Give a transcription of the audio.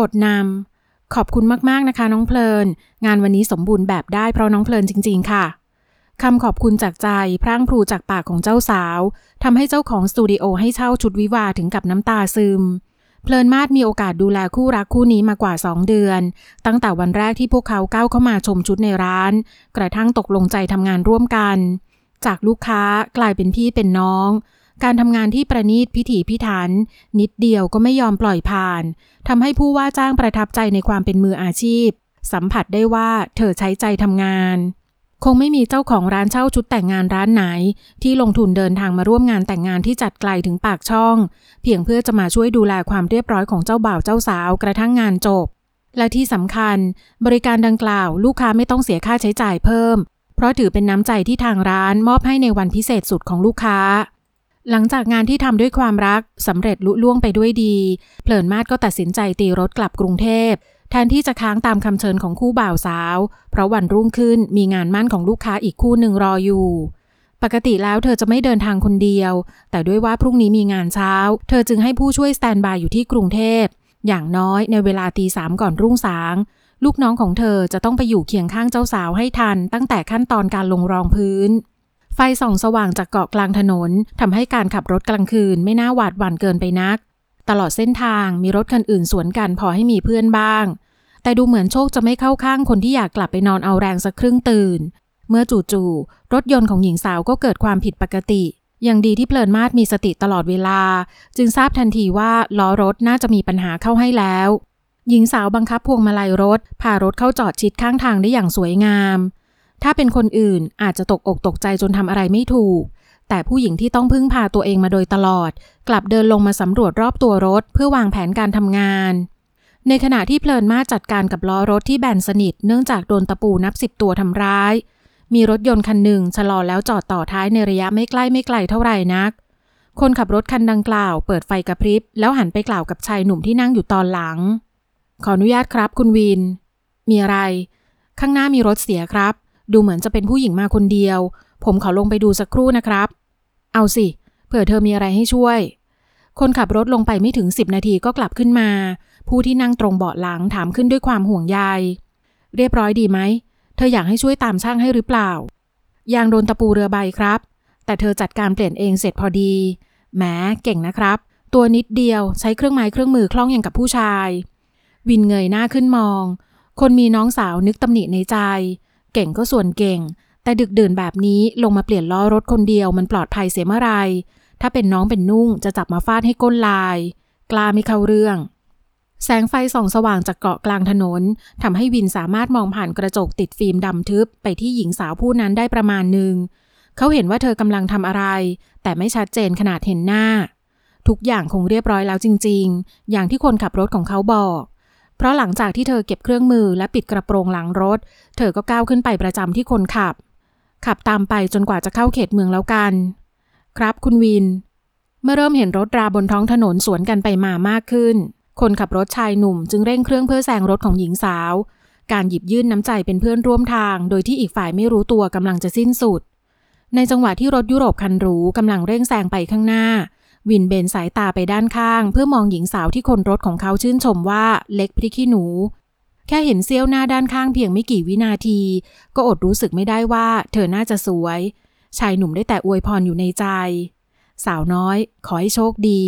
บทนำขอบคุณมากๆนะคะ น้องเพลิน งานวันนี้สมบูรณ์แบบได้เพราะน้องเพลินจริง ๆ ค่ะคำขอบคุณจากใจพร่างพรูจากปากของเจ้าสาวทำให้เจ้าของสตูดิโอให้เช่าชุดวิวาถึงกับน้ำตาซึม เพลินมาดมีโอกาสดูแลคู่รักคู่นี้มากว่า 2 เดือน ตั้งแต่วันแรกที่พวกเขาก้าวเข้ามาชมชุดในร้าน กระทั่งตกลงใจทำงานร่วมกัน จากลูกค้ากลายเป็นพี่เป็นน้อง การทำงานที่ประณีตพิถีพิถัน นิดเดียวก็ไม่ยอมปล่อยผ่านทำให้ผู้ว่าจ้างประทับใจในความเป็นมืออาชีพ สัมผัสได้ว่าเธอใช้ใจทำงาน คงไม่มีเจ้าของร้านเช่าชุดแต่งงานร้านไหน ที่ลงทุนเดินทางมาร่วมงานแต่งงานที่จัดไกลถึงปากช่อง เพียงเพื่อจะมาช่วยดูแลความเรียบร้อยของเจ้าบ่าวเจ้าสาวกระทั่งงานจบ และที่สำคัญ บริการดังกล่าว ลูกค้าไม่ต้องเสียค่าใช้จ่ายเพิ่ม เพราะถือเป็นน้ำใจที่ทางร้านมอบให้ในวันพิเศษสุดของลูกค้า หลังจากงานที่ทำด้วยความรักสำเร็จลุล่วงไปด้วยดี เพลินมาดก็ตัดสินใจตีรถกลับกรุงเทพแทนที่จะค้างตามคำเชิญของคู่บ่าวสาว เพราะวันรุ่งขึ้นมีงานมั่นของลูกค้าอีกคู่หนึ่งรออยู่ ปกติแล้วเธอจะไม่เดินทางคนเดียว แต่ด้วยว่าพรุ่งนี้มีงานเช้า เธอจึงให้ผู้ช่วยสแตนบายอยู่ที่กรุงเทพ อย่างน้อยในเวลาตีสามก่อนรุ่งสาง ลูกน้องของเธอจะต้องไปอยู่เคียงข้างเจ้าสาวให้ทัน ตั้งแต่ขั้นตอนการลงรองพื้น ไฟส่องสว่างจากเกาะกลางถนนทำให้การขับรถกลางคืนไม่น่าหวาดหวั่นเกินไปนัก ตลอดเส้นทางมีรถคันอื่นสวนกันพอให้มีเพื่อนบ้าง แต่ดูเหมือนโชคจะไม่เข้าข้างคนที่อยากกลับไปนอนเอาแรงสักครึ่งตื่น เมื่อจู่ๆรถยนต์ของหญิงสาวก็เกิดความผิดปกติอย่างดีที่เพลินมาดมีสติตลอดเวลา จึงทราบทันทีว่าล้อรถน่าจะมีปัญหาเข้าให้แล้ว หญิงสาวบังคับพวงมาลัยรถ พารถเข้าจอดชิดข้างทางได้อย่างสวยงาม ถ้าเป็นคนอื่นอาจจะตกอกตกใจจนทำอะไรไม่ถูก แต่ผู้หญิงที่ต้องพึ่งพาตัวเองมาโดยตลอด กลับเดินลงมาสำรวจรอบตัวรถเพื่อวางแผนการทำงาน ในขณะที่เพลินมาจัดการกับล้อรถที่แบนสนิท เนื่องจากโดนตะปูนับสิบตัวทำร้าย มีรถยนต์คันหนึ่งชะลอแล้วจอดต่อท้ายในระยะไม่ใกล้ไม่ไกลเท่าไหร่นัก คนขับรถคันดังกล่าว เปิดไฟกระพริบ แล้วหันไปกล่าวกับชายหนุ่มที่นั่งอยู่ตอนหลัง ขออนุญาตครับ คุณวิน มีอะไร ข้างหน้ามีรถเสียครับ ดูเหมือนจะเป็นผู้หญิงมาคนเดียว ผมขอลงไปดูสักครู่นะครับ เอาสิ เผื่อเธอมีอะไรให้ช่วย คนขับรถลงไปไม่ถึงสิบนาทีก็กลับขึ้นมา ผู้ที่นั่งตรงเบาะหลังถามขึ้นด้วยความห่วงใย เรียบร้อยดีไหม เธออยากให้ช่วยตามช่างให้หรือเปล่า ยางโดนตะปูเรือใบครับ แต่เธอจัดการเปลี่ยนเองเสร็จพอดี แหม เก่งนะครับ ตัวนิดเดียวใช้เครื่องไม้เครื่องมือคล่องอย่างกับผู้ชาย วินเงยหน้าขึ้นมอง คนมีน้องสาวนึกตำหนิในใจ เก่งก็ส่วนเก่ง แต่ดึกดื่นแบบนี้ลงมาเปลี่ยนล้อรถคนเดียวมันปลอดภัยเสียเมื่อไร ถ้าเป็นน้องเป็นนุ่งจะจับมาฟาดให้ก้นลาย กล้าไม่เข้าเรื่อง แสงไฟส่องสว่างจากเกาะกลางถนนทำให้วินสามารถมองผ่านกระจกติดฟิล์มดำทึบไปที่หญิงสาวผู้นั้นได้ประมาณหนึ่งเขาเห็นว่าเธอกำลังทำอะไร แต่ไม่ชัดเจนขนาดเห็นหน้า ทุกอย่างคงเรียบร้อยแล้วจริง ๆ อย่างที่คนขับรถของเขาบอก เพราะหลังจากที่เธอเก็บเครื่องมือและปิดกระโปรงหลังรถ เธอก็ก้าวขึ้นไปประจำที่คนขับ ขับตามไปจนกว่าจะเข้าเขตเมืองแล้วกัน ครับคุณวิน เมื่อเริ่มเห็นรถราบนท้องถนนสวนกันไปมามากขึ้น คนขับรถชายหนุ่มจึงเร่งเครื่องเพื่อแซงรถของหญิงสาว การหยิบยื่นน้ำใจเป็นเพื่อนร่วมทาง โดยที่อีกฝ่ายไม่รู้ตัวกำลังจะสิ้นสุด ในจังหวะที่รถยุโรปคันหรูกำลังเร่งแซงไปข้างหน้า วินเบนสายตาไปด้านข้าง เพื่อมองหญิงสาวที่คนรถของเขาชื่นชมว่าเล็กพริกขี้หนู แค่เห็นเซี้ยวหน้าด้านข้างเพียงไม่กี่วินาที ก็อดรู้สึกไม่ได้ว่าเธอน่าจะสวย ชายหนุ่มได้แต่อวยพรอยู่ในใจ สาวน้อย ขอให้โชคดี